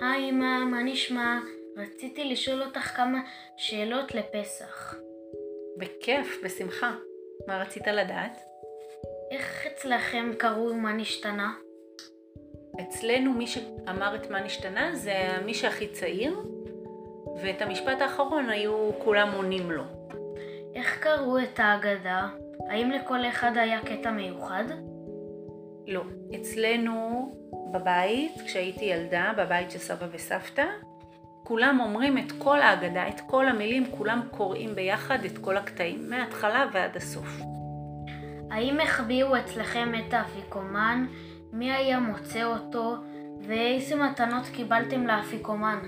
אמא, מה נשמע? רציתי לשאול אותך כמה שאלות לפסח. בכיף, בשמחה. מה רצית לדעת? איך אצלכם קראו מה נשתנה? אצלנו מי שאמר את מה נשתנה זה מי שהכי צעיר, ואת המשפט האחרון היו כולם עונים לו. איך קראו את ההגדה? האם לכל אחד היה קטע מיוחד? לא. אצלנו בבית, כשהייתי ילדה, בבית של סבא וסבתא, כולם אומרים את כל ההגדה, את כל המילים, כולם קוראים ביחד את כל הקטעים, מההתחלה ועד הסוף. האם החביאו אצלכם את האפיקומן? מי היה מוצא אותו? ואיזה מתנות קיבלתם לאפיקומן?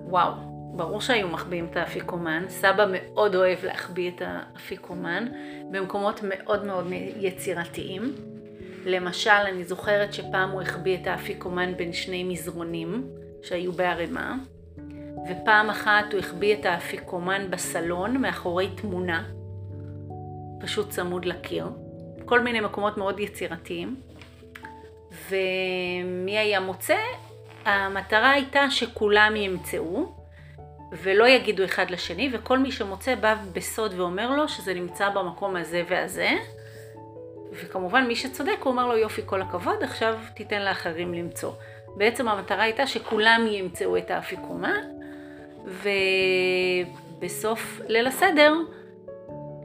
וואו, ברור שהיו מחביאים את האפיקומן. סבא מאוד אוהב להחביא את האפיקומן במקומות מאוד מאוד יצירתיים. למשל, אני זוכרת שפעם הוא החביא את האפיקומן בין שני מזרונים שהיו בערימה, ופעם אחת הוא החביא את האפיקומן בסלון מאחורי תמונה, פשוט צמוד לקיר. כל מיני מקומות מאוד יצירתיים. ומי היה מוצא? המטרה הייתה שכולם ימצאו ולא יגידו אחד לשני, וכל מי שמוצא בא בסוד ואומר לו שזה נמצא במקום הזה והזה. וכמובן מי שצודק הוא אומר לו יופי כל הכבוד, עכשיו תיתן לאחרים למצוא. בעצם המטרה הייתה שכולם ימצאו את האפיקומן, ובסוף ליל הסדר,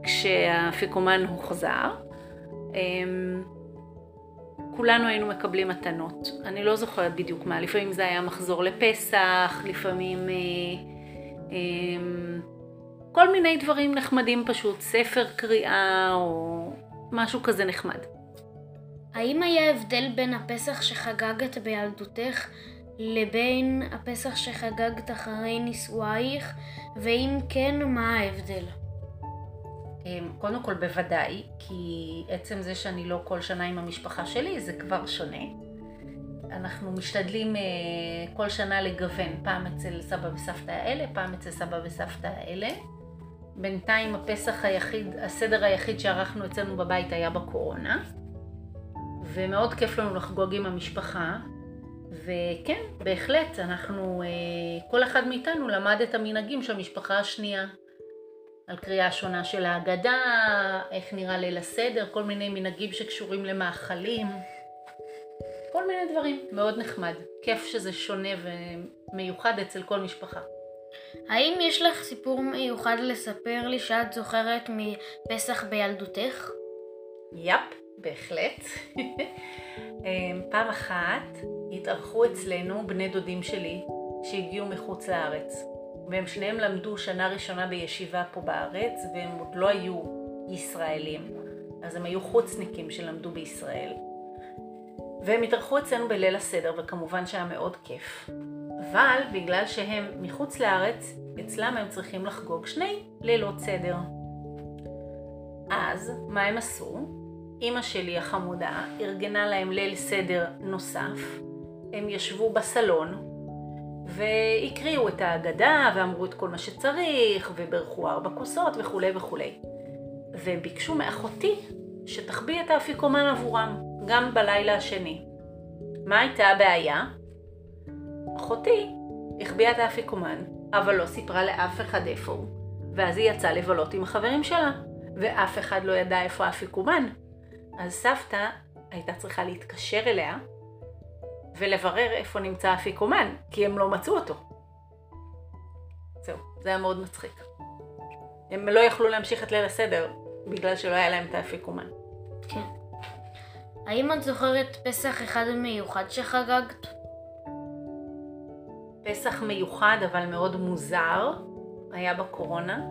כשהאפיקומן הוחזר, אמ, כולנו היינו מקבלים מתנות. אני לא זוכרת בדיוק מה, לפעמים זה היה מחזור לפסח, לפעמים אה, אה, כל מיני דברים נחמדים פשוט, ספר קריאה או משהו כזה נחמד. האם היה הבדל בין הפסח שחגגת בילדותך לבין הפסח שחגגת אחרי נישואייך, ואם כן, מה ההבדל? אמ, קודם כל בוודאי, כי עצם זה שאני לא כל שנה עם המשפחה שלי זה כבר שונה. אנחנו משתדלים אה, כל שנה לגוון, פעם אצל סבא וסבתא האלה, פעם אצל סבא וסבתא האלה. בינתיים הפסח היחיד, הסדר היחיד שערכנו אצלנו בבית היה בקורונה, ומאוד כיף לנו לחגוג עם המשפחה. וכן, בהחלט, אנחנו, אה, כל אחד מאיתנו למד את המנהגים של המשפחה השנייה. על קריאה שונה של ההגדה, איך נראה ליל הסדר, כל מיני מנהגים שקשורים למאכלים, כל מיני דברים. מאוד נחמד. כיף שזה שונה ומיוחד אצל כל משפחה. האם יש לך סיפור מיוחד לספר לי שאת זוכרת מפסח בילדותך? יפ, בהחלט. אמ, פעם אחת התארחו אצלנו בני דודים שלי שהגיעו מחוץ לארץ. והם שניהם למדו שנה ראשונה בישיבה פה בארץ, והם עוד לא היו ישראלים. אז הם היו חוצניקים שלמדו בישראל. והם התארחו אצלנו בליל הסדר, וכמובן שהיה מאוד כיף. אבל בגלל שהם מחוץ לארץ, אצלם הם צריכים לחגוג שני לילות סדר. אז, מה הם עשו? אימא שלי החמודה ארגנה להם ליל סדר נוסף. הם ישבו בסלון, והקריאו את ההגדה, ואמרו את כל מה שצריך, וברכו ארבע כוסות וכולי וכולי. והם ביקשו מאחותי שתחביא את האפיקומן עבורם, גם בלילה השני. מה הייתה הבעיה? אחותי החביאה את האפיקומן, אבל לא סיפרה לאף אחד איפה הוא, ואז היא יצאה לבלות עם החברים שלה, ואף אחד לא ידע איפה האפיקומן. אז סבתא הייתה צריכה להתקשר אליה ולברר איפה נמצא האפיקומן, כי הם לא מצאו אותו. זהו, זה היה מאוד מצחיק. הם לא יכלו להמשיך את ליל הסדר, בגלל שלא היה להם את האפיקומן. כן. האם את זוכרת פסח אחד מיוחד שחגגת? פסח מיוחד אבל מאוד מוזר, היה בקורונה,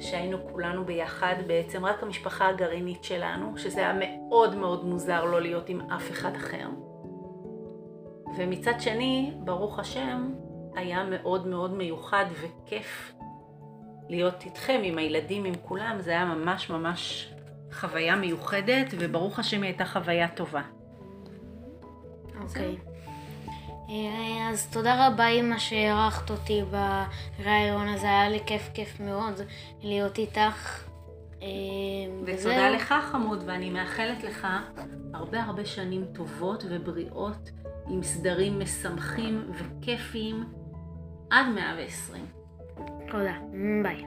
שהיינו כולנו ביחד, בעצם רק המשפחה הגרעינית שלנו, שזה היה מאוד מאוד מוזר לא להיות עם אף אחד אחר. ומצד שני, ברוך השם, היה מאוד מאוד מיוחד וכיף להיות איתכם, עם הילדים, עם כולם, זה היה ממש ממש חוויה מיוחדת, וברוך השם היא הייתה חוויה טובה. אוקיי. אה, אז תודה רבה אמא שהערכת אותי בריאיון הזה, היה לי כיף כיף מאוד להיות איתך. אה, ותודה לך חמוד, ואני מאחלת לך הרבה הרבה שנים טובות ובריאות עם סדרים משמחים וכיפיים עד 120. תודה. ביי.